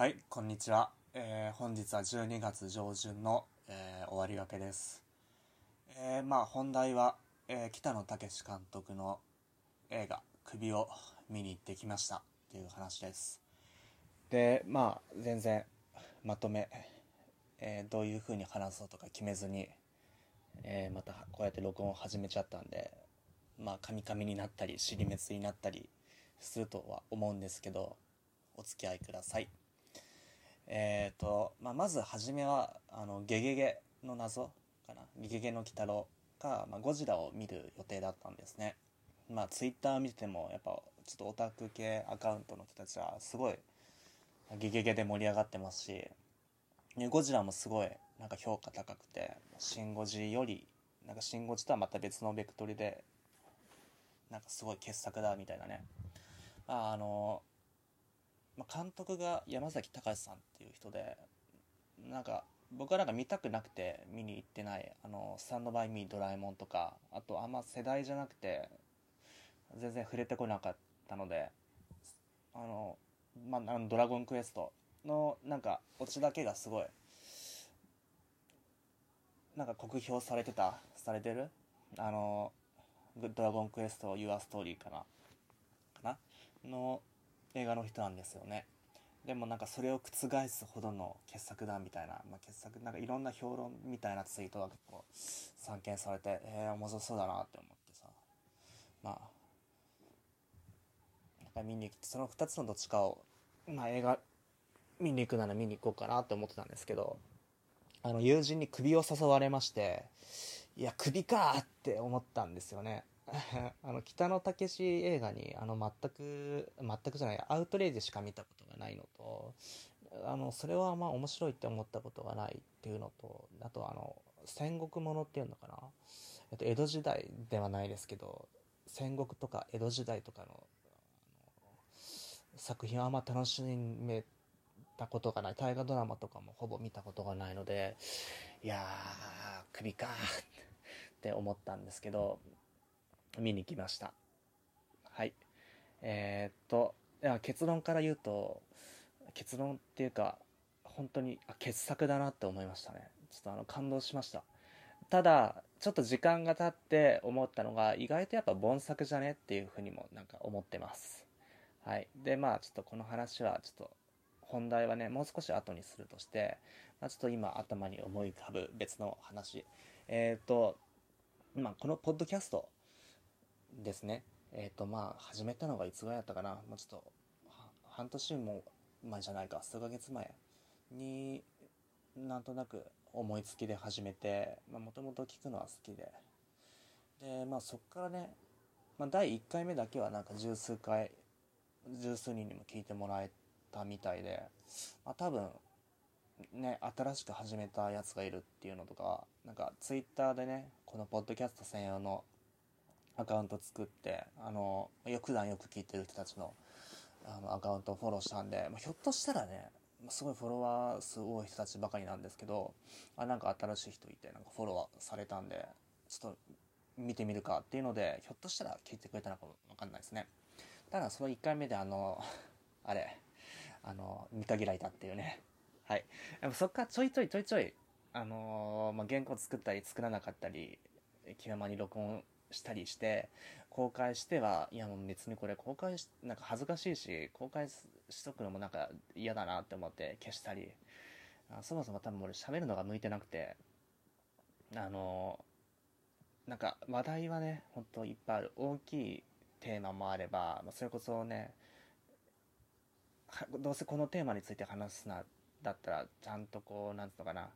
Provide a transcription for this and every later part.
はい、こんにちは。えー本日は12月上旬の、えー終わりがけです。えーまあ本題は、えー北野武監督の映画「首」を見に行ってきましたっていう話です。で、まあ全然まとめ、えーどういう風に話そうとか決めずに、えーまたこうやって録音を始めちゃったんで、まあカミカミになったり尻滅になったりするとは思うんですけど、お付き合いください。えーとまあ、まず初めはあのゲゲゲの謎かな。ゲゲゲの鬼太郎か、まあ、ゴジラを見る予定だったんですね。まあツイッター見ててもやっぱちょっとオタク系アカウントの人たちはすごいゲゲゲで盛り上がってますしゴジラもすごいなんか評価高くてシン・ゴジよりなんかシン・ゴジとはまた別のベクトルでなんかすごい傑作だみたいなね。ああのまあ、監督が山崎隆さんっていう人でなんか僕はなんか見たくなくて見に行ってない「あのスタンドバイ・ミー・ドラえもん」とかあとあんま世代じゃなくて全然触れてこなかったのであの、まあ、のドラゴンクエストのなんかオチだけがすごいなんか酷評されてたされてる？あのドラゴンクエスト Your Story かな？かな？の映画の人なんですよね。でもなんかそれを覆すほどの傑作だみたいな、まあ、傑作なんかいろんな評論みたいなツイートが結構散見されてえー、面白そうだなって思ってさ。まあなんか見に行ってその2つのどっちかを、まあ、映画見に行くなら見に行こうかなって思ってたんですけどあの友人に首を誘われましていや首かーって思ったんですよね。あの北野武映画にあの全く全くじゃないアウトレイジしか見たことがないのとあのそれはまあ面白いって思ったことがないっていうのとあとあの戦国ものっていうのかな、えっと、江戸時代ではないですけど戦国とか江戸時代とかの作品はあんま楽しめたことがない。大河ドラマとかもほぼ見たことがないのでいやー首かーって思ったんですけど見に来ました。はい。えーっといや結論から言うと結論っていうか本当にあ傑作だなって思いましたね。ちょっとあの感動しました。ただちょっと時間が経って思ったのが意外とやっぱ凡作じゃねっていうふうにもなんか思ってます。はい。でまあちょっとこの話はちょっと本題はねもう少し後にするとして、まあ、ちょっと今頭に思い浮かぶ別の話。えっ、とまあこのポッドキャストですね。えっ、とまあ始めたのがいつぐらいだったかな、まあ、ちょっと半年も前じゃないか。数ヶ月前になんとなく思いつきで始めてもともと聞くのは好きで。でまあそっからね、まあ、第1回目だけはなんか十数回十数人にも聞いてもらえたみたいで、まあ、多分ね新しく始めたやつがいるっていうのとかなんかツイッターでねこのポッドキャスト専用のアカウント作ってあのよく普段よく聞いてる人たちのあのアカウントをフォローしたんで、まあ、ひょっとしたらねすごいフォロワー数多い人たちばかりなんですけどあなんか新しい人いてなんかフォローされたんでちょっと見てみるかっていうのでひょっとしたら聞いてくれたのかもわかんないですね。ただその1回目であのあれあの見限られたっていうね。はい。でもそっからちょいちょいちょいちょいあのーまあ、原稿作ったり作らなかったり気ままに録音したりして公開してはいやもう別にこれ公開しなんか恥ずかしいし公開しとくのもなんか嫌だなって思って消したり。そもそも多分俺喋るのが向いてなくて。あのなんか話題はねほんといっぱいある。大きいテーマもあればそれこそねどうせこのテーマについて話すなだったらちゃんとこうなんつうのかな。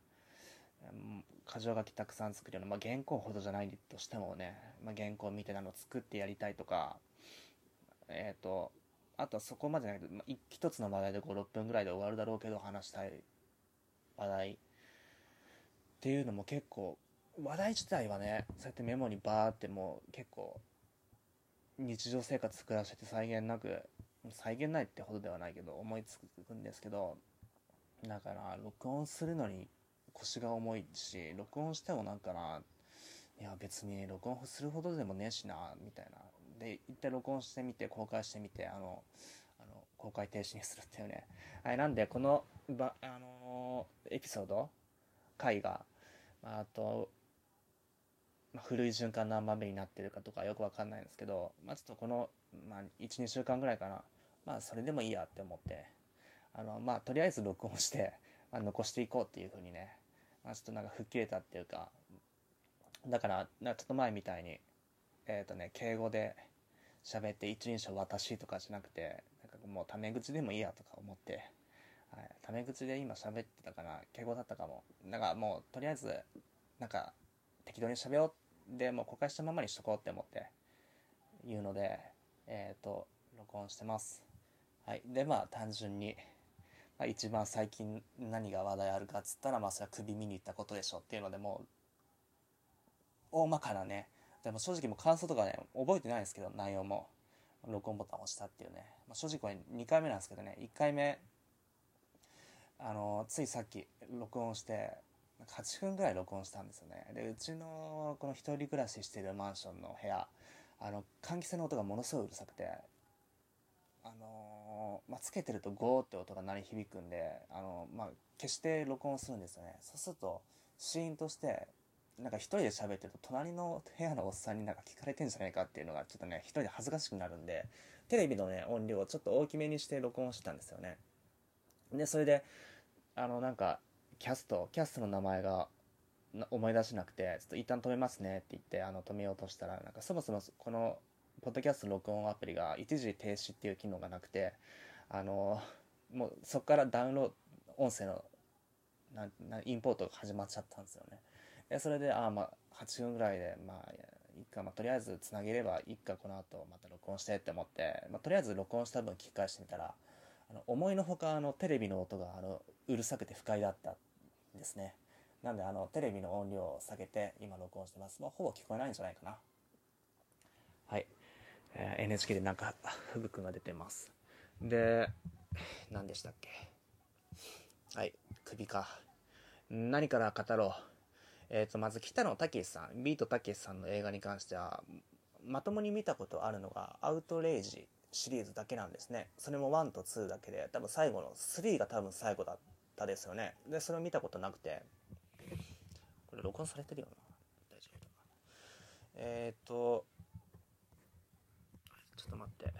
箇条書きたくさん作るような、まあ、原稿ほどじゃないとしてもね、まあ、原稿みたいなのを作ってやりたいとかえっ、とあとはそこまでないけど、まあ、一つの話題で56分ぐらいで終わるだろうけど話したい話題っていうのも結構話題自体はねそうやってメモにバーってもう結構日常生活暮らしてて再現なく再現ないってほどではないけど思いつくんですけどだから録音するのに腰が重いし録音してもなんかないや別に録音するほどでもねえしなみたいなで一回録音してみて公開してみてあのあの公開停止にするっていうね。はい、なんで、この、ば、あのー、エピソード回が、まあ、あと、まあ、古い循環何番目になってるかとかよくわかんないんですけど、まあ、ちょっとこの、まあ、1、2週間ぐらいかな。まあ、それでもいいやって思って、あの、まあ、とりあえず録音して、まあ、残していこうっていうふうにね、あ、ちょっとなんか吹っ切れたっていうか、だから、ちょっと前みたいに、えっ、ー、とね、敬語で喋って一人称私とかじゃなくて、なんかもうタメ口でもいいやとか思って、はい、タメ口で今喋ってたかな、敬語だったかも。なんかもう、とりあえず、なんか、適当に喋ろう。で、もう公開したままにしとこうって思って、言うので、えっ、ー、と、録音してます。はい。で、まあ、単純に、一番最近何が話題あるかっつったら、まあ、それは首見に行ったことでしょっていうので、もう、大まかなね、でも正直もう感想とかね、覚えてないですけど、内容も。録音ボタン押したっていうね。まあ、正直これ2回目なんですけどね、1回目、あの、ついさっき録音して、8分ぐらい録音したんですよね。で、うちのこの一人暮らししてるマンションの部屋、あの、換気扇の音がものすごいうるさくて、あのまあ、つけてるとゴーって音が鳴り響くんで、あのまあ、消して録音するんですよね。そうすると、シーンとして、なんか一人で喋ってると隣の部屋のおっさんになんか聞かれてんじゃないかっていうのがちょっとね、一人で恥ずかしくなるんで、テレビのね、音量をちょっと大きめにして録音してたんですよね。で、それで、あの、なんか、キャスト、キャストの名前が思い出せなくて、ちょっと一旦止めますねって言って、あの、止めようとしたら、なんかそもそもこの、ポッドキャスト録音アプリが一時停止っていう機能がなくて、あの、もうそこからダウンロード、音声の、ななインポートが始まっちゃったんですよね。でそれで、ああ、まあ、8分ぐらいで、まあ、いっか、まあ、とりあえずつなげればいいか、この後、また録音してって思って、まあ、とりあえず録音した分聞き返してみたら、あの思いのほか、あの、テレビの音が、あの、うるさくて不快だったんですね。なんで、あの、テレビの音量を下げて、今録音してます。まあ、ほぼ聞こえないんじゃないかな。え、NHK でなんか、ふぐくんが出てます。で、何でしたっけ？はい、首か。何から語ろう。えっ、ー、と、まず北野武さん、ビートたけしさんの映画に関しては、まともに見たことあるのが、アウトレイジシリーズだけなんですね。それも1と2だけで、多分最後の3が多分最後だったですよね。で、それを見たことなくて、これ録音されてるよな。大丈夫だ。えっ、ー、と、ちょっと待って。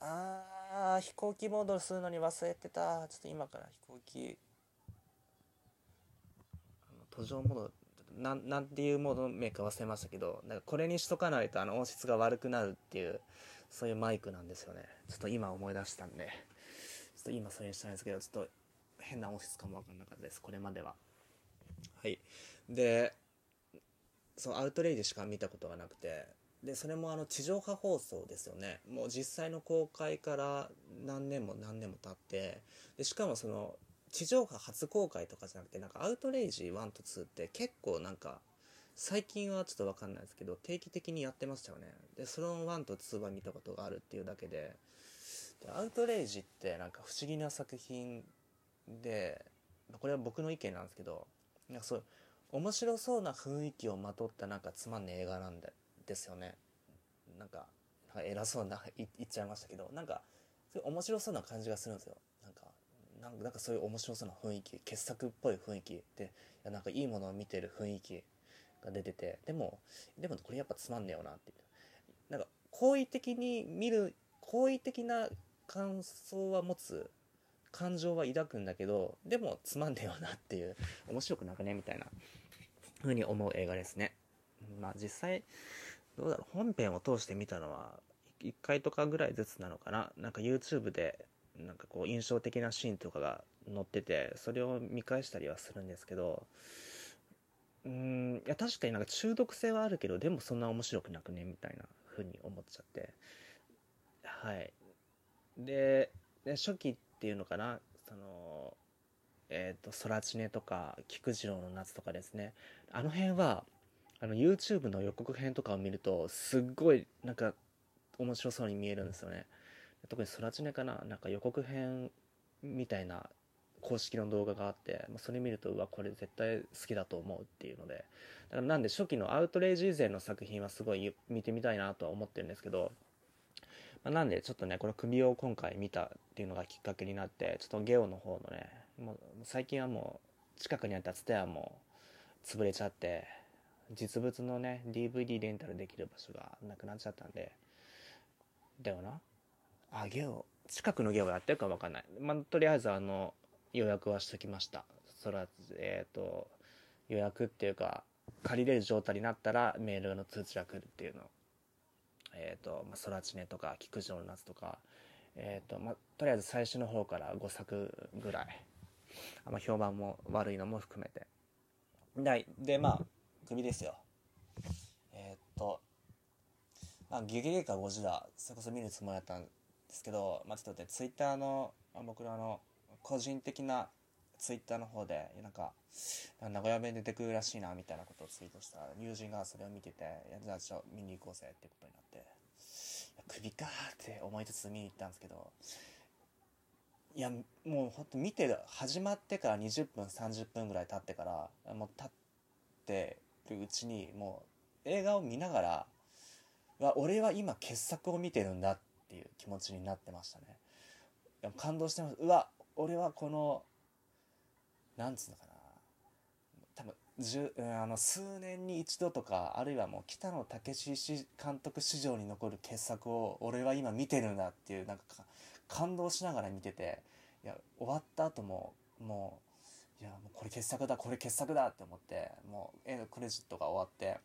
あー、飛行機モードするのに忘れてた。ちょっと今から飛行機。途上モードななんていうモード名か忘れましたけどなんかこれにしとかないとあの音質が悪くなるっていうそういうマイクなんですよね。ちょっと今思い出したんで。ちょっと今それにしたいんですけどちょっと変な音質かもわかんなかったです。これまでは。はい。でそのアウトレイジしか見たことがなくてでそれもあの地上波放送ですよねもう実際の公開から何年も何年も経ってでしかもその地上波初公開とかじゃなくて、なんかアウトレイジ1と2って結構なんか、最近はちょっとわかんないですけど、定期的にやってましたよね。で、その1と2は見たことがあるっていうだけで、でアウトレイジってなんか不思議な作品で、これは僕の意見なんですけど、なんかそう面白そうな雰囲気をまとったなんかつまんねえ映画なんでですよね。なんか、偉そうな言っちゃいましたけど、なんか、そういう面白そうな感じがするんですよ。なんかなんかそういう面白そうな雰囲気傑作っぽい雰囲気でいなんかいいものを見てる雰囲気が出ててでもでもこれやっぱつまんねえよなってなんか好意的に見る好意的な感想は持つ感情は抱くんだけどでもつまんねえよなっていう面白くなくねみたいな風に思う映画ですねまあ実際どうだろう。本編を通して見たのは1回とかぐらいずつなのかな。なんか YouTube でなんかこう印象的なシーンとかが載っててそれを見返したりはするんですけどうんいや確かになんか中毒性はあるけどでもそんな面白くなくねみたいな風に思っちゃって。はい。でで初期っていうのかな。そのえっ、ー、と空知音とか菊次郎の夏とかですね。あの辺はあの YouTube の予告編とかを見るとすっごいなんか面白そうに見えるんですよね。特に空知音かな？なんか予告編みたいな公式の動画があって、まあ、それ見るとうわこれ絶対好きだと思うっていうので。だからなんで初期のアウトレイジ以前の作品はすごい見てみたいなとは思ってるんですけど、まあ、なんでちょっとねこの首を今回見たっていうのがきっかけになってちょっとゲオの方のねもう最近はもう近くにあったツタヤも潰れちゃって実物のね DVD レンタルできる場所がなくなっちゃったんで。だよなあゲオ近くのゲオやってるか分かんない。まあとりあえずあの予約はしときました。それはえっ、ー、と予約っていうか借りれる状態になったらメールの通知が来るっていうの。えっ、ー、と、まあ、ソラチネとか、菊城の夏とか、えっ、ー、と、まあ、とりあえず最初の方から5作ぐらい、あま、評判も悪いのも含めて。で、でまあ、首ですよ。えっ、と、まあ、ゲゲゲかゴジラ、それこそ見るつもりだったんですけど、まあ、ちょっとね、ツイッターの、僕のあの、個人的なツイッターの方で、なんか、名古屋弁出てくるらしいな、みたいなことをツイートした、友人がそれを見てて、じゃあちょ、見に行こうぜってことになって、首かって思いつつ見に行ったんですけど、いや、もうほんと見てる、始まってから20分、30分ぐらい経ってから、もう経ってるうちに、もう映画を見ながら、わ、俺は今傑作を見てるんだっていう気持ちになってましたね。感動してます。うわ、俺はこのなんつうのかな多分十あの数年に一度とかあるいはもう北野武監督史上に残る傑作を俺は今見てるんだっていうなんか感動しながら見てていや終わった後ももういやもうこれ傑作だこれ傑作だって思ってもう絵のクレジットが終わって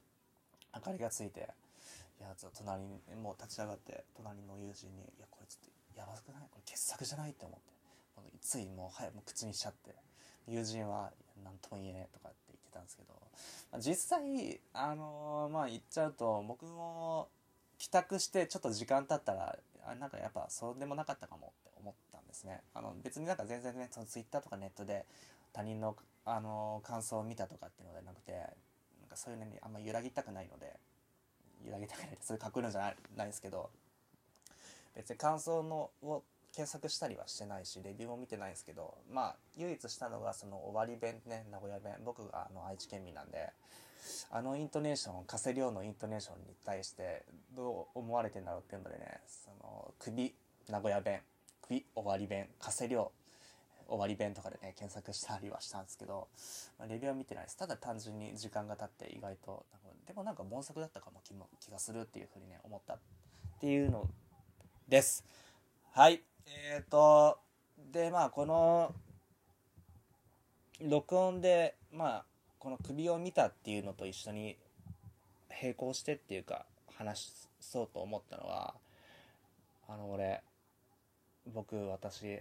明かりがついていやちょっと隣にもう立ち上がって隣の友人に「いやこれちょっとやばくない？これ傑作じゃない?」って思ってついもう早く口にしちゃって。友人は何とも言えねえとかって言ってたんですけど、まあ、実際あのー、まあ言っちゃうと僕も帰宅してちょっと時間経ったらあなんかやっぱそうでもなかったかもって思ったんですねあの別になんか全然ねそのツイッターとかネットで他人の、あの、感想を見たとかっていうのではなくてなんかそういうのにあんま揺らぎたくないので揺らぎたくないってそういう隠るんじゃないないですけど別に感想のを検索したりはしてないしレビューも見てないんですけどまあ唯一したのがその終わり弁ね名古屋弁。僕があの愛知県民なんであのイントネーション加瀬亮のイントネーションに対してどう思われてんだろうっていうのでね。その首名古屋弁。首終わり弁。加瀬亮終わり弁とかでね検索したりはしたんですけど、まあ、レビューは見てないです。ただ単純に時間が経って意外とでもなんか盆作だったかも気も気がするっていうふうにね思ったっていうのです。はい。えっ、ー、と、で、まあ、この、録音で、まあ、この首を見たっていうのと一緒に並行してっていうか、話そうと思ったのは、あの、俺、僕、私、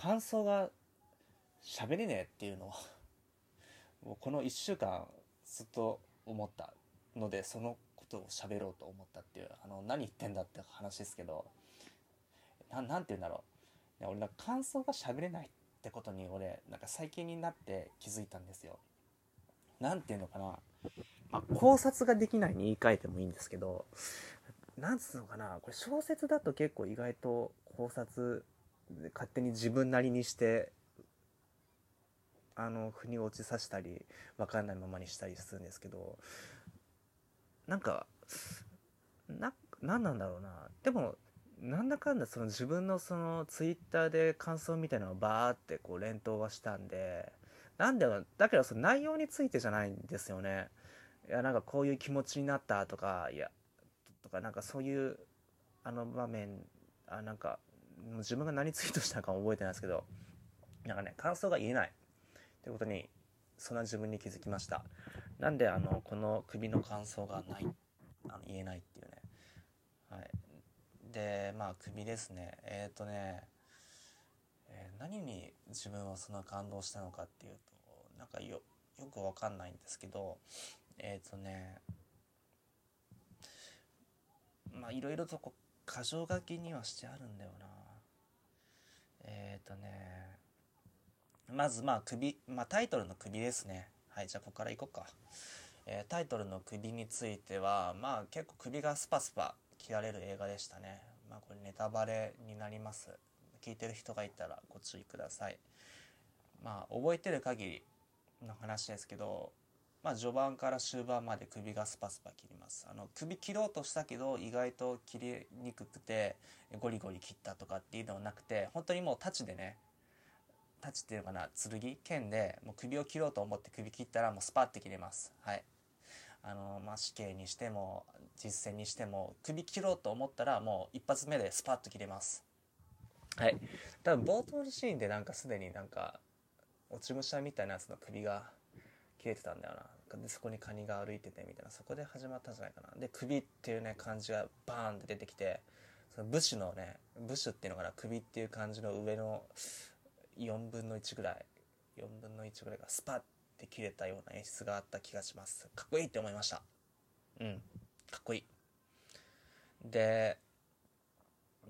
感想が喋れねえっていうのを、この1週間ずっと思ったので、そのことを喋ろうと思ったっていう、あの、何言ってんだって話ですけど、ななんて言うんだろう。俺なんか感想が喋れないってことに俺なんか最近になって気づいたんですよ。なんて言うのかな、まあ、考察ができないに言い換えてもいいんですけどなんつうのかな。これ小説だと結構意外と考察勝手に自分なりにしてあの腑に落ちさせたり分かんないままにしたりするんですけどなんかな何なんだろうな。でもなんだかんだその自分のそのツイッターで感想みたいなのをバーってこう連投はしたんでなんでだけどその内容についてじゃないんですよね。いやなんかこういう気持ちになったとかいやとかなんかそういうあの場面あなんか自分が何ツイートしたか覚えてないですけどなんかね感想が言えない。ってことにそんな自分に気づきました。なんであのこの首の感想がないあの言えないっていうね。はい。でまあ首ですね。えっ、ー、とね、えー、何に自分はその感動したのかっていうとなんかよよくわかんないんですけどえっ、ー、とねまあいろいろとこう箇条書きにはしてあるんだよな。えっ、ー、とねまずまあ首、まあ、タイトルの首ですねはいじゃあここからいこうか、えー、タイトルの首についてはまあ結構首がスパスパ切られる映画でしたね。まあこれネタバレになります。聞いてる人がいたらご注意ください。まあ覚えてる限りの話ですけど、まあ、序盤から終盤まで首がスパスパ切ります。あの首切ろうとしたけど意外と切りにくくてゴリゴリ切ったとかっていうのはなくて本当にもう太刀でね太刀っていうのかな剣剣でもう首を切ろうと思って首切ったらもうスパッて切れます。はい。あのまあ死刑にしても実戦にしても首切ろうと思ったらもう一発目でスパッと切れます。はい。多分冒頭のシーンでなんかすでになんか落ち武者みたいなやつの首が切れてたんだよな。でそこにカニが歩いててみたいなそこで始まったんじゃないかな。で首っていうね漢字がバーンって出てきてその武士のね武士っていうのかな首っていう漢字の上の4分の1ぐらい4分の1ぐらいがスパッて切れたような演出があった気がします。かっこいいって思いました。うん。かっこいい。で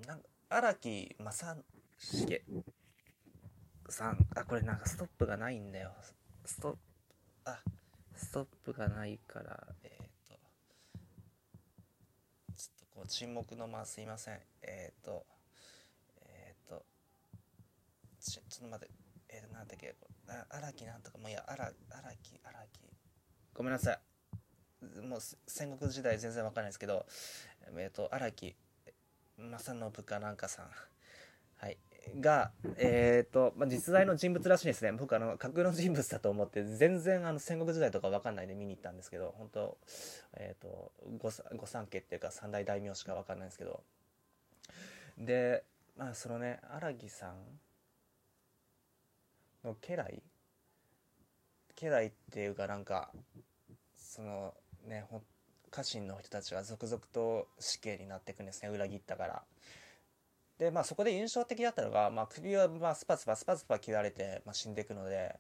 なん荒木正成さん。あこれなんかストップがないんだよ。ストップあストップがないからえっ、ー、とちょっとこう沈黙の間すいません。えっ、ー、とえっ、ー、とちょっと待って。えっー、なんだっけ？荒木なんとか。もういや。荒荒木荒木。ごめんなさい。もう戦国時代全然わかんないですけどえっ、と荒木正信かなんかさん。はい。が、えっ、ー、と、まあ、実在の人物らしいですね。僕あの、架空の人物だと思って、全然あの、戦国時代とかわかんないで見に行ったんですけど、本当えっ、ー、と、御三家っていうか三大大名しかわかんないんですけど。で、まあ、そのね、荒木さんの家来？家来っていうかなんか、そのね、家臣の人たちが続々と死刑になっていくんですね、裏切ったから。で、まあそこで印象的だったのが、まあ首はまあスパスパスパスパ切られて、まあ、死んでいくので、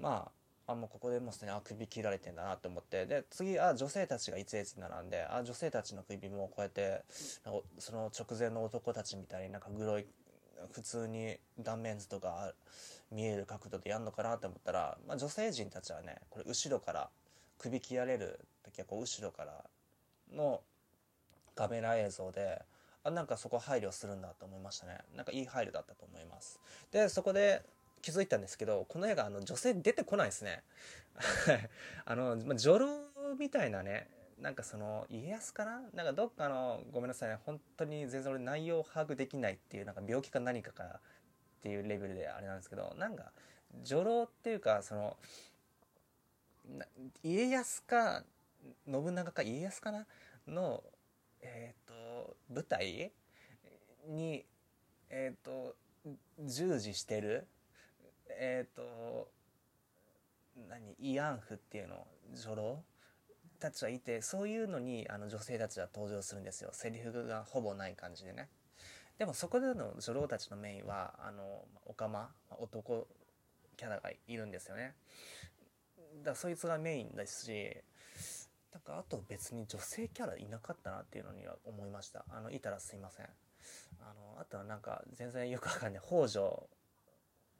まあ、あ、もうここでもうすでに、あ、首切られてんだなと思って、で、次、あ、女性たちが一列に並んで、あ、女性たちの首もこうやって、その直前の男たちみたいになんかグロい、普通に断面図とか見える角度でやんのかなと思ったら、まあ女性陣たちはね、これ後ろから首切られる時はこう後ろからのカメラ映像で、あなんかそこ配慮するんだと思いましたね。なんかいい配慮だったと思います。でそこで気づいたんですけどこの映画あの女性出てこないですね。あの、ま女郎みたいなねなんかその家康かななんかどっかのごめんなさいね本当に全然俺内容を把握できないっていうなんか病気か何かかっていうレベルであれなんですけどなんか女郎っていうかその家康か信長か家康かな？のえっ、ー、と舞台？にえっ、ー、と従事してる？えっ、ー、と何？慰安婦っていうの？女郎たちはいてそういうのにあの女性たちは登場するんですよ。セリフがほぼない感じでね。でもそこでの女郎たちのメインはあのオカマ男キャラがいるんですよね。だそいつがメインですしなんかあと別に女性キャラいなかったなっていうのには思いましたあのいたらすいませんあのあとはなんか全然よくわかんない北条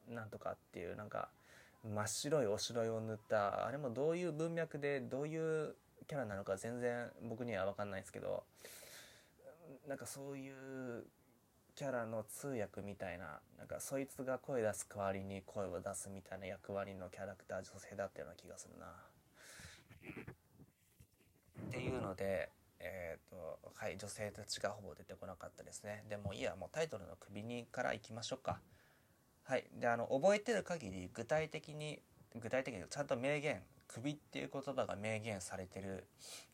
なんとかっていうなんか真っ白いおしろいを塗ったあれもどういう文脈でどういうキャラなのか全然僕には分かんないですけどなんかそういうキャラの通訳みたいななんかそいつが声出す代わりに声を出すみたいな役割のキャラクター女性だったような気がするな。っていうので、えーとはい、女性たちがほぼ出てこなかったですね。でもいいやもうタイトルの首にからいきましょうか。はい。であの覚えてる限り具体的に具体的にちゃんと名言首っていう言葉が明言されてる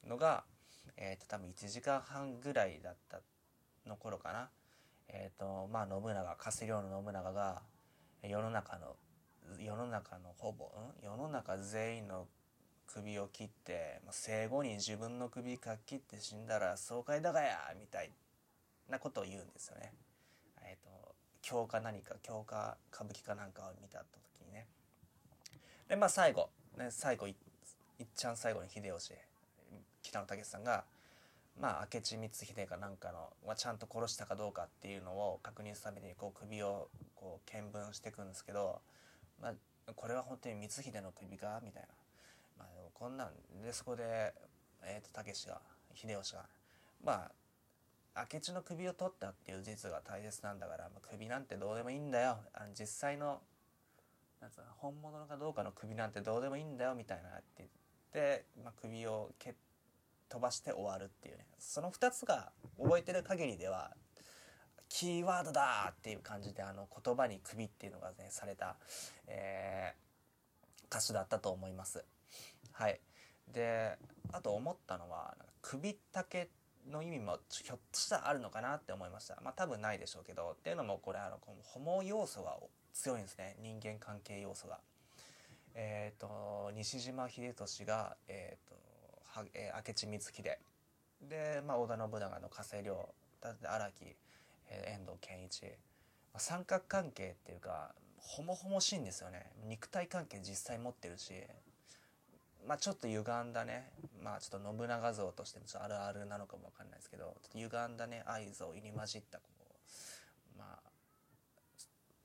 のが、えーと、多分1時間半ぐらいだったの頃かな。えっ、ー、とまあ信長加瀬亮の信長が世の中の世の中のほぼ、ん、世の中全員の首を切って生後に自分の首かっ切って死んだら爽快だがやみたいなことを言うんですよね。えっ、ー、と教科何か教科歌舞伎かなんかを見た時にね。でまあ最後、ね、最後いっちゃん最後に秀吉北野武さんがまあ明智光秀かなんかの、まあ、ちゃんと殺したかどうかっていうのを確認するためにこう首をこう見分していくんですけど、まあ、これは本当に光秀の首か？みたいな。こんなんでそこでえっ、ー、とたけしが秀吉がまあ明智の首を取ったっていう事実が大切なんだから、まあ、首なんてどうでもいいんだよ。あの実際のなんうの本物かどうかの首なんてどうでもいいんだよみたいなってで、まあ、首を蹴飛ばして終わるっていうね。その2つが覚えてる限りではキーワードだっていう感じであの言葉に首っていうのがねされた、えー、歌手だったと思います。はい。であと思ったのは首丈の意味もひょっとしたらあるのかなって思いました。まあ多分ないでしょうけどっていうのもこれあのこのホモ要素が強いんですね。人間関係要素が。えっ、ー、と西島秀俊がえっ、ー、とは、えー、明智光秀。で、まあ、織田信長の加瀬亮荒木、えー、遠藤健一、まあ、三角関係っていうかほもほもしいんですよね。肉体関係実際持ってるし。まあちょっと歪んだね。まあちょっと信長像としてちょあるあるなのかもわかんないですけどちょっと歪んだね。合図を入り混じったこうま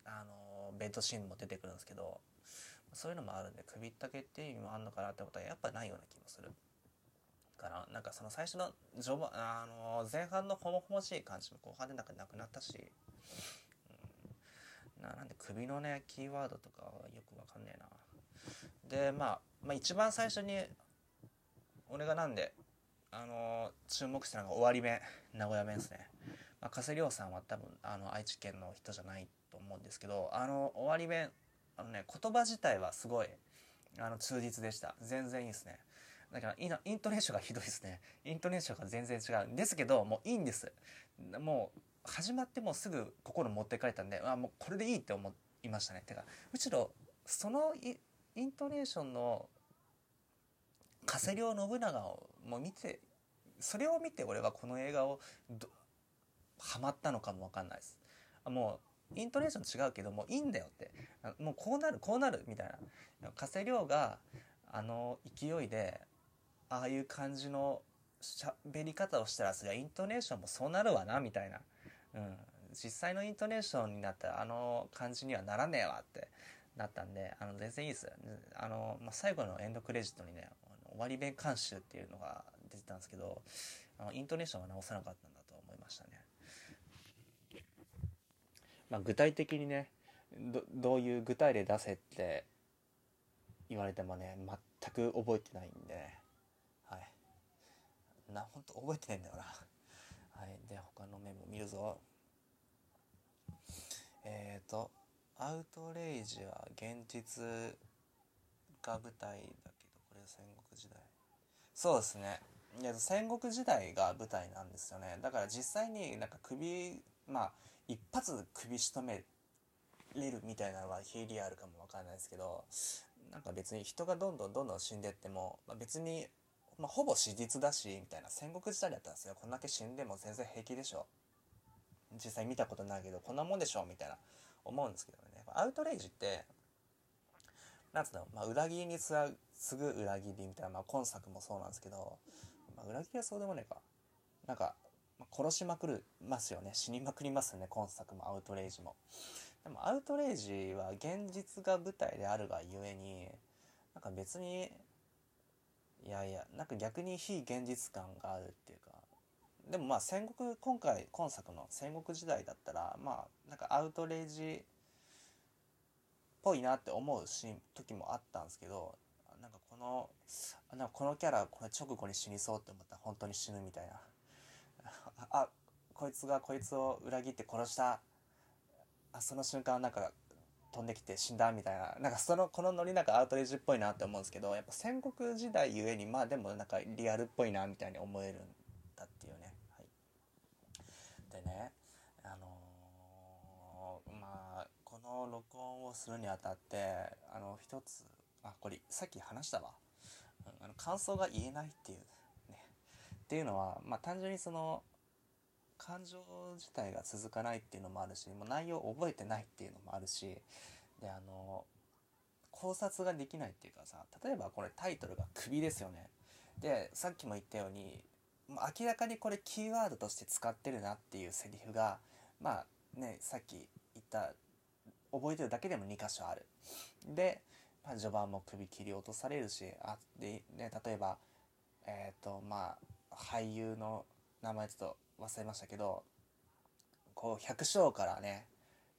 ああのベッドシーンも出てくるんですけどそういうのもあるんで首ったけっていう意味もあるのかなってことはやっぱないような気もするかななんかその最初の序盤あの前半のほもほもしい感じも後半でなんかなくなったし、ななんで首のねキーワードとかはよくわかんねえな。で、まあ、まあ一番最初に俺がなんであの注目したのが終わり目名古屋弁ですね、まあ、加瀬亮さんは多分あの愛知県の人じゃないと思うんですけどあの終わり弁あのね言葉自体はすごいあの忠実でした。全然いいですね。だからイントネーションがひどいですね。イントネーションが全然違うんですけどもういいんです。もう始まってもうすぐ心持ってかれたんであもうこれでいいって思いましたね。てかむしろそのイントネーションの加瀬亮信長をもう見てそれを見て俺はこの映画をハマったのかもわかんないです。もうイントネーション違うけどもういいんだよって。もうこうなるこうなるみたいな。加瀬亮があの勢いでああいう感じの喋り方をしたらそりゃイントネーションもそうなるわなみたいな、うん、実際のイントネーションになったらあの感じにはならねえわってなったんであの全然いいです。あの、まあ、最後のエンドクレジットにね終わり弁監修っていうのが出てたんですけどあのイントネーションは直さなかったんだと思いましたね、まあ、具体的にねどういう具体例出せって言われてもね全く覚えてないんでね。な本当覚えてないんだよな。はい。で他のメモ見るぞ。えっ、ー、とアウトレイジは現実が舞台だけどこれ戦国時代。そうですね。いや戦国時代が舞台なんですよね。だから実際になんか首まあ一発首仕留めれるみたいなのは非リアルかもわかんないですけどなんか別に人がどんどんどんどん死んでっても、まあ、別にまあ、ほぼ史実だしみたいな。戦国時代だったんですよ。こんだけ死んでも全然平気でしょ。実際見たことないけどこんなもんでしょみたいな思うんですけどね。アウトレイジってなんつうの、まあ、裏切りに次ぐ裏切りみたいな、まあ、今作もそうなんですけど、まあ、裏切りはそうでもねえか。なんか、殺しまくるますよね。死にまくりますよね今作も。アウトレイジも。でもアウトレイジは現実が舞台であるがゆえになんか別にいやいやなんか逆に非現実感があるっていうかでもまあ戦国今回今作の戦国時代だったらまあなんかアウトレイジっぽいなって思うシーン時もあったんですけどなんかこのなんかこのキャラこれ直後に死にそうって思ったら本当に死ぬみたいな。あこいつがこいつを裏切って殺した。あその瞬間なんか飛んできて死んだみたいな。なんかそのこのノリなんかアウトレイジっぽいなって思うんですけどやっぱ戦国時代ゆえにまあでもなんかリアルっぽいなみたいに思えるんだっていうね、はい、でねあのー、まあこの録音をするにあたってあの一つあこれさっき話したわ、うん、あの感想が言えないっていうねっていうのはまあ単純にその感情自体が続かないっていうのもあるしもう内容を覚えてないっていうのもあるしであの考察ができないっていうかさ例えばこれタイトルが「首」ですよね。でさっきも言ったように明らかにこれキーワードとして使ってるなっていうセリフがまあねさっき言った覚えてるだけでも2箇所ある。で、まあ、序盤も首切り落とされるしあで、ね、例えばえっ、ー、とまあ俳優の名前ちょっと忘れましたけどこう百姓からね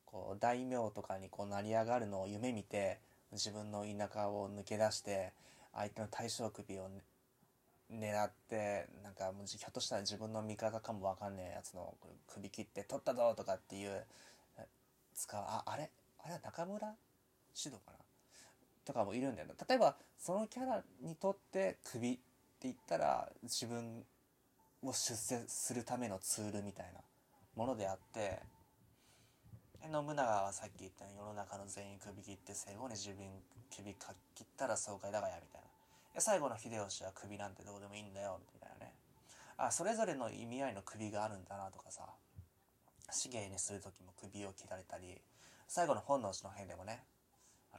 こう大名とかにこう成り上がるのを夢見て自分の田舎を抜け出して相手の対象首を、ね、狙ってなんかもうひょっとしたら自分の味方かもわかんねえやつの首切って取ったぞとかっていう使うああれあれは中村獅童かな？とかもいるんだよ。な例えばそのキャラにとって首って言ったら自分を出世するためのツールみたいなものであって信長はさっき言ったように世の中の全員首切って最後に自分首か切ったら爽快だがやみたいな。最後の秀吉は首なんてどうでもいいんだよみたいなね。あそれぞれの意味合いの首があるんだなとかさ。資源にする時も首を切られたり最後の本能寺の変でもね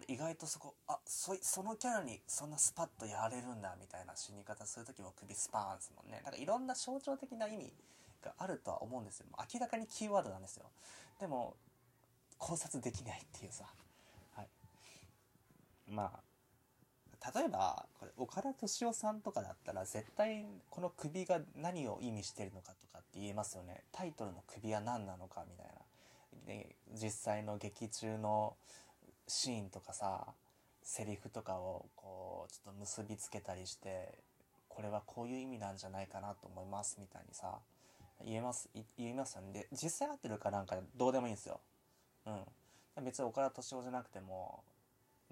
意外とそこあそそのキャラにそんなスパッとやれるんだみたいな死に方する時も首スパーンですもんね。なんかいろんな象徴的な意味があるとは思うんですよ。明らかにキーワードなんですよ。でも考察できないっていうさ、はい、まあ例えばこれ岡田敏夫さんとかだったら絶対この首が何を意味してるのかとかって言えますよね。タイトルの首は何なのかみたいな。で実際の劇中のシーンとかさセリフとかをこうちょっと結びつけたりしてこれはこういう意味なんじゃないかなと思いますみたいにさ言えます言いますよね。で実際合ってるかなんかどうでもいいんですよ。うん、別に岡田敏夫じゃなくても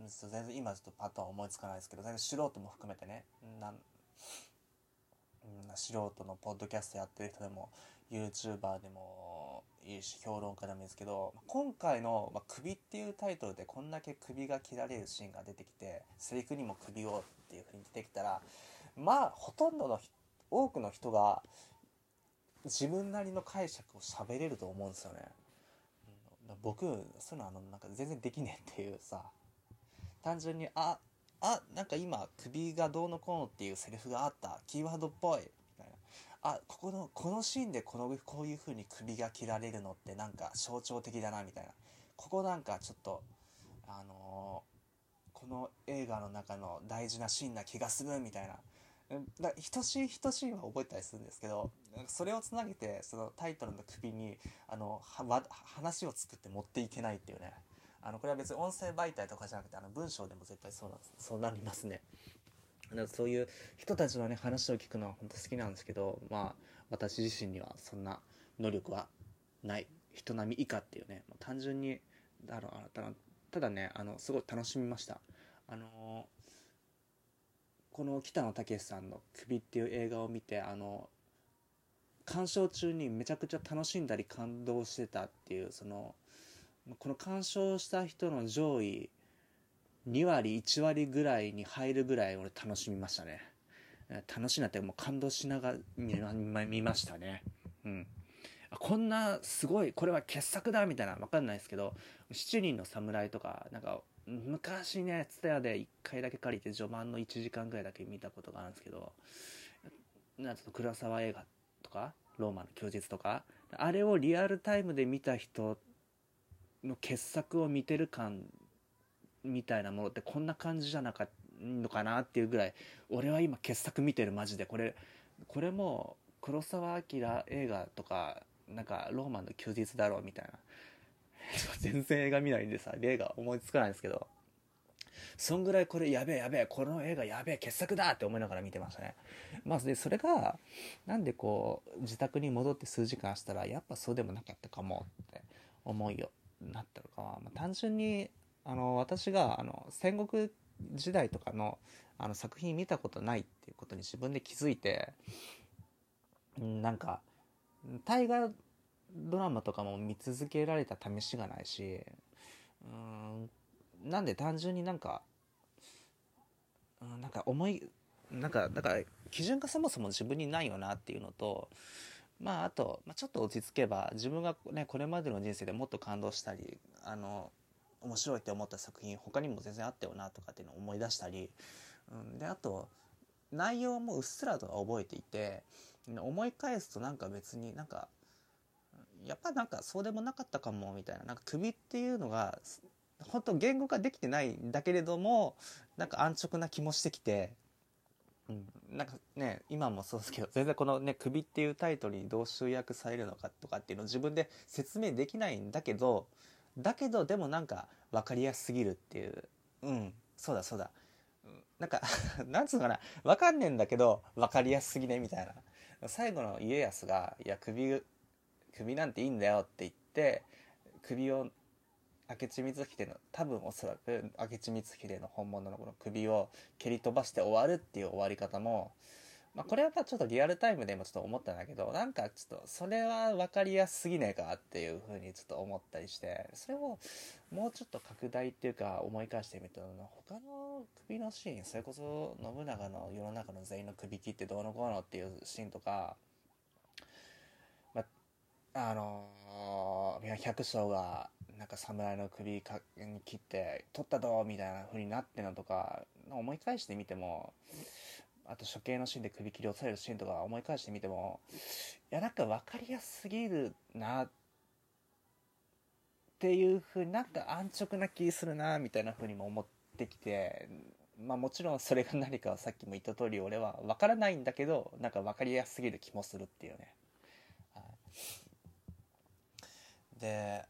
全然今ちょっとパッとは思いつかないですけど素人も含めてねなん素人のポッドキャストやってる人でも YouTuber でもいいし評論家でもいいですけど今回の「まあ、首」っていうタイトルでこんだけ首が切られるシーンが出てきてセリフにも首をっていう風に出てきたらまあほとんどの多くの人が自分なりの解釈を喋れると思うんですよね。僕そういうのあのなんか全然できねえっていうさ単純にああなんか今首がどうのこうのっていうセリフがあった。キーワードっぽい。みたいな。あここのこのシーンでこのこういう風に首が切られるのってなんか象徴的だな。みたいな。ここなんかちょっとあのー、この映画の中の大事なシーンな気がする。みたいな。だ等しい等しいは覚えたりするんですけどそれをつなげてそのタイトルの首にあの話を作って持っていけないっていうね。あのこれは別に音声媒体とかじゃなくてあの文章でも絶対そうなそうなりますね。だからそういう人たちのね話を聞くのは本当好きなんですけどまあ私自身にはそんな能力はない人並み以下っていうね単純にだろうただねあのすごい楽しみました。あのこの北野武さんの「首」っていう映画を見てあの鑑賞中にめちゃくちゃ楽しんだり感動してたっていうそのこの鑑賞した人の上位2割1割ぐらいに入るぐらい俺楽しみましたね。楽しいなってもう感動しながら見ましたね。うん。こんなすごいこれは傑作だみたいな分かんないですけど「七人の侍」とかなんか昔ね、ツタヤで1回だけ借りて序盤の1時間ぐらいだけ見たことがあるんですけど、なんと黒沢映画とか、ローマの休日とか、あれをリアルタイムで見た人の傑作を見てる感みたいなものってこんな感じじゃなかったのかなっていうぐらい、俺は今傑作見てるマジで。これ、これも黒澤明映画とか、なんかローマンの休日だろうみたいな。全然映画見ないんでさ、映画思いつかないんですけど、そんぐらいこれやべえやべえ、この映画やべえ、傑作だって思いながら見てましたね。まあ、で、それが、なんでこう、自宅に戻って数時間したら、やっぱそうでもなかったかもって思いよ、なったのかは、まあ、単純に、あの、私が、あの、戦国時代とかの、あの、作品見たことないっていうことに自分で気づいて、なんか、大河ドラマとかも見続けられた試しがないしうんなんで単純になんかうんなんか思いなんかだから基準がそもそも自分にないよなっていうのとまああと、まあ、ちょっと落ち着けば自分がねこれまでの人生でもっと感動したりあの面白いって思った作品他にも全然あったよなとかっていうのを思い出したり、うん、であと内容もうっすらとは覚えていて思い返すとなんか別になんかやっぱなんかそうでもなかったかもみたいななんか首っていうのが本当言語化できてないんだけれどもなんか安直な気もしてきて、うん、なんかね今もそうですけど全然このね「首」っていうタイトルにどう集約されるのかとかっていうのを自分で説明できないんだけどだけどでもなんか分かりやすすぎるっていう。うん。そうだそうだ。なんか なんつうのかな。わかんねえんだけどわかりやすすぎねみたいな。最後の家康が「いや首首なんていいんだよ」って言って首を明智光秀の多分おそらく明智光秀の本物のこの首を蹴り飛ばして終わるっていう終わり方もまあ、これはちょっとリアルタイムでもちょっと思ったんだけどなんかちょっとそれは分かりやすすぎねえかっていうふうにちょっと思ったりしてそれをもうちょっと拡大っていうか思い返してみると他の首のシーンそれこそ信長の世の中の全員の首切ってどうのこうのっていうシーンとか、あのー、百姓がなんか侍の首かに切って取ったどうみたいな風になってのとか思い返してみてもあと処刑のシーンで首切り落とされるシーンとか思い返してみてもいやなんか分かりやすすぎるなっていうふうになんか安直な気するなみたいなふうにも思ってきてまあもちろんそれが何かさっきも言った通り俺は分からないんだけどなんか分かりやすすぎる気もするっていうね。で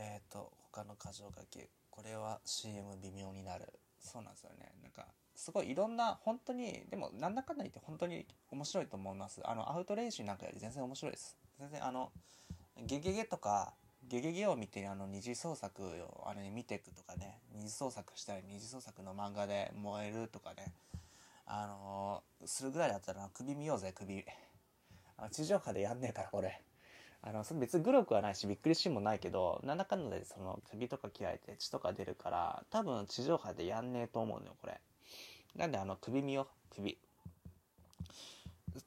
えっ、ー、と他の箇条書きこれは CM 微妙になる。そうなんですよね。なんかすごいいろんな本当にでもなんだかんだ言って本当に面白いと思います。あのアウトレイジなんかより全然面白いです。全然あのゲゲゲとかゲゲゲを見てあの二次創作をあれに見ていくとかね。二次創作したり二次創作の漫画で燃えるとかね。あのー、するぐらいだったら首見ようぜ首。あ地上波でやんねえからこれ。あの別にグロくはないしびっくりシーンもないけどなんだかんだでその首とか切られて血とか出るから多分地上波でやんねえと思うのよこれ。なんであの首見よ首。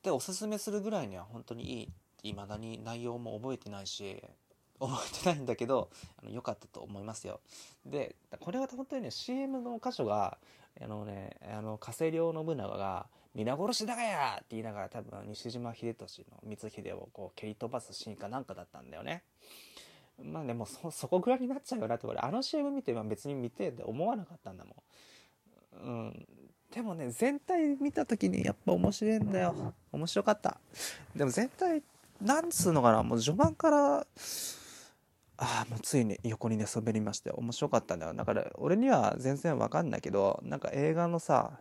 でおすすめするぐらいには本当にいいいまだに内容も覚えてないし覚えてないんだけどあの良かったと思いますよ。でこれは本当にね CM の箇所があのねあの加瀬亮信長が「皆殺しだがや!」って言いながら多分西島秀俊の光秀をこう蹴り飛ばすシーンかなんかだったんだよね。まあでもそそこぐらいになっちゃうよなって俺あの CM 見て別に見てって思わなかったんだもん。うん。でもね全体見た時にやっぱ面白いんだよ。面白かった。でも全体なんつうのかなもう序盤からああもうついに横に寝そべりまして面白かったんだよ。だから俺には全然わかんないけどなんか映画のさ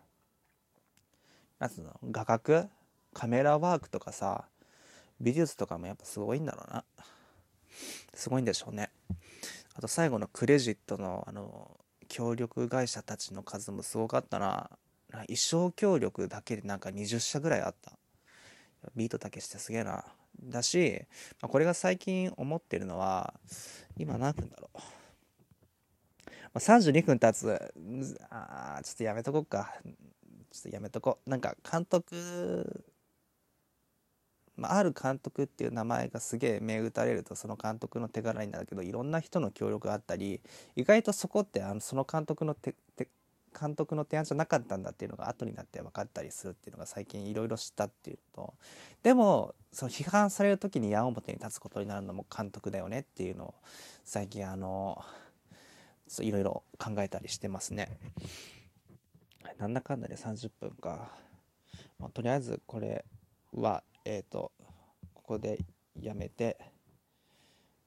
なんつうの？画角？カメラワークとかさ美術とかもやっぱすごいんだろうなすごいんでしょうねあと最後のクレジットのあの協力会社たちの数もすごかったな衣装協力だけでなんか20社ぐらいあった。ビートたけしてすげえな。だし、まあ、これが最近思ってるのは、今何分だろう。まあ、32分経つ。あちょっとやめとこうか。ちょっとやめとこう。なんか監督、まあ、ある監督っていう名前がすげえ銘打たれるとその監督の手柄になるけどいろんな人の協力があったり意外とそこってあのその監督の手手監督の提案じゃなかったんだっていうのが後になって分かったりするっていうのが最近いろいろ知ったっていうとでもその批判される時に矢面に立つことになるのも監督だよねっていうのを最近あのいろいろ考えたりしてますね。なんだかんだで30分か。まあ、とりあえずこれはえっ、ー、とここでやめて、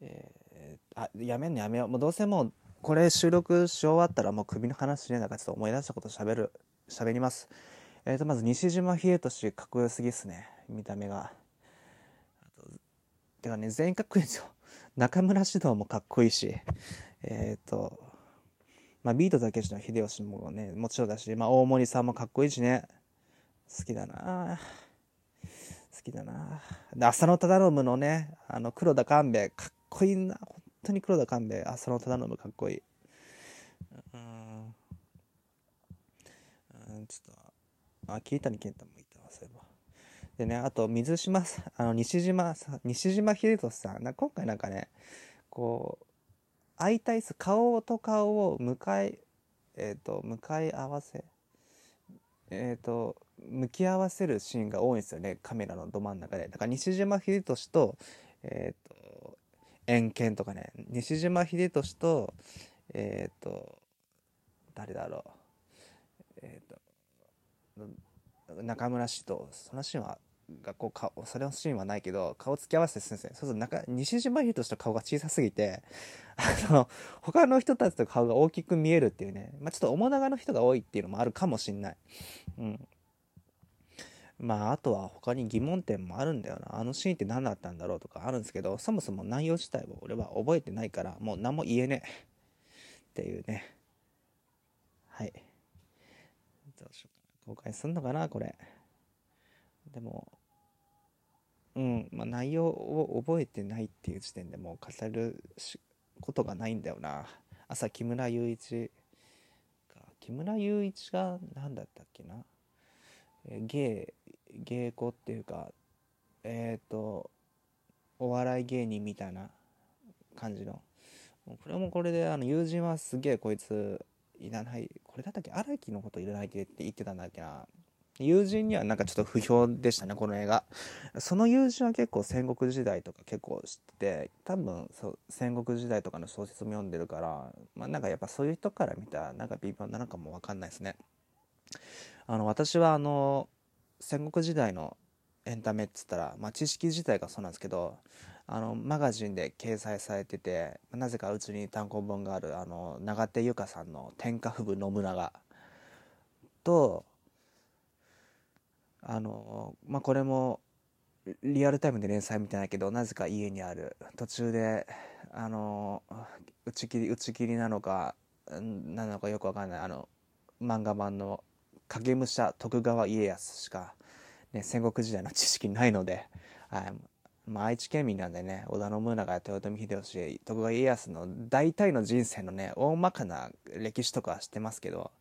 えー、あやめんのやめようもうどうせもうこれ収録し終わったらもう首の話しねえなかちょっと思い出したこと喋る、喋ります。えっ、ー、と、まず西島秀俊かっこよすぎっすね。見た目が。てかね、全員かっこいいんですよ。中村獅童もかっこいいし、えっ、ー、と、まあ、ビートたけしの秀吉もね、もちろんだし、まあ、大森さんもかっこいいしね。好きだな。好きだな。で、浅野忠信のね、あの、黒田官兵衛、かっこいいな。本当に黒田官兵衛浅野忠信かっこいい。うん。うん。ちょっとあ桐谷健太もいたわそういえば。でねあと水島あの西島さ西島秀俊さん。な今回なんかねこう相対す。顔と顔を向かいえっ、ー、と向かい合わせえっ、ー、と向き合わせるシーンが多いんですよね。カメラのど真ん中で。だから西島秀俊とえっ、ー、と円剣とかね。西島秀俊とえっ、と誰だろう。えっ、と中村獅童。そのシーンはがこう顔、それのシーンはないけど、顔つき合わせてするんですね。そうするとなんか、西島秀俊と顔が小さすぎて、あの、他の人たちと顔が大きく見えるっていうね、まあちょっと面長の人が多いっていうのもあるかもしんない。うん。まあ、あとは他に疑問点もあるんだよな。あのシーンって何だったんだろうとかあるんですけど、そもそも内容自体を俺は覚えてないから、もう何も言えねえ。っていうね。はい。どうしようかな。公開すんのかな、これ。でも、うん、まあ、内容を覚えてないっていう時点でもう語ることがないんだよな。朝、木村雄一が、木村雄一が何だったっけな？芸、芸妓っていうか、えっ、ー、と、お笑い芸人みたいな感じの。これもこれで、あの、友人はすげえこいつ、いらない、これだったっけ？荒木のこといらないって言ってたんだっけな。友人にはなんかちょっと不評でしたね、この映画。その友人は結構戦国時代とか結構知ってて、多分そう戦国時代とかの小説も読んでるから、まあなんかやっぱそういう人から見たらなんか微妙なのかもわかんないですね。あの、私はあの、戦国時代のエンタメっつったら、まあ知識自体がそうなんですけど、あの、マガジンで掲載されてて、なぜかうちに単行本がある、あの、長手由香さんの天下布武信長と、あの、まあ、これもリアルタイムで連載みたいだけどなぜか家にある。途中であの打ち切り打ち切りなのか何なのかよくわかんない。あの漫画版の影武者徳川家康しか、ね、戦国時代の知識ないので、はい。まあ、愛知県民なんでね織田信長や豊臣秀吉徳川家康の大体の人生のね大まかな歴史とかは知ってますけど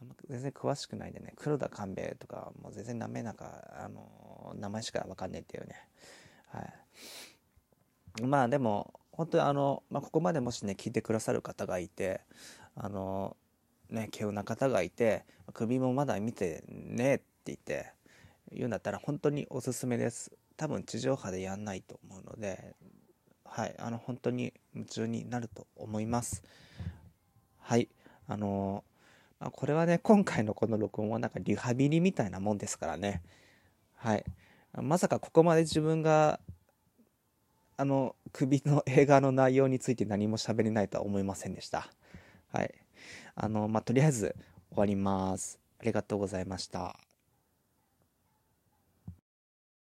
あんま全然詳しくないんでね、黒田官兵衛とか、もう全然なめなか、あの、名前しかわかんねえっていうね。はい。まあでも、本当にあの、まあ、ここまでもしね、聞いてくださる方がいて、あの、ね、稀有な方がいて、首もまだ見てねえって言って、言うんだったら本当におすすめです。多分地上波でやんないと思うので、はい、あの、本当に夢中になると思います。はい、あのまあ、これはね、今回のこの録音はなんかリハビリみたいなもんですからね。はい。まさかここまで自分が、あの、首の映画の内容について何も喋れないとは思いませんでした。はい。あの、まあ、とりあえず終わります。ありがとうございました。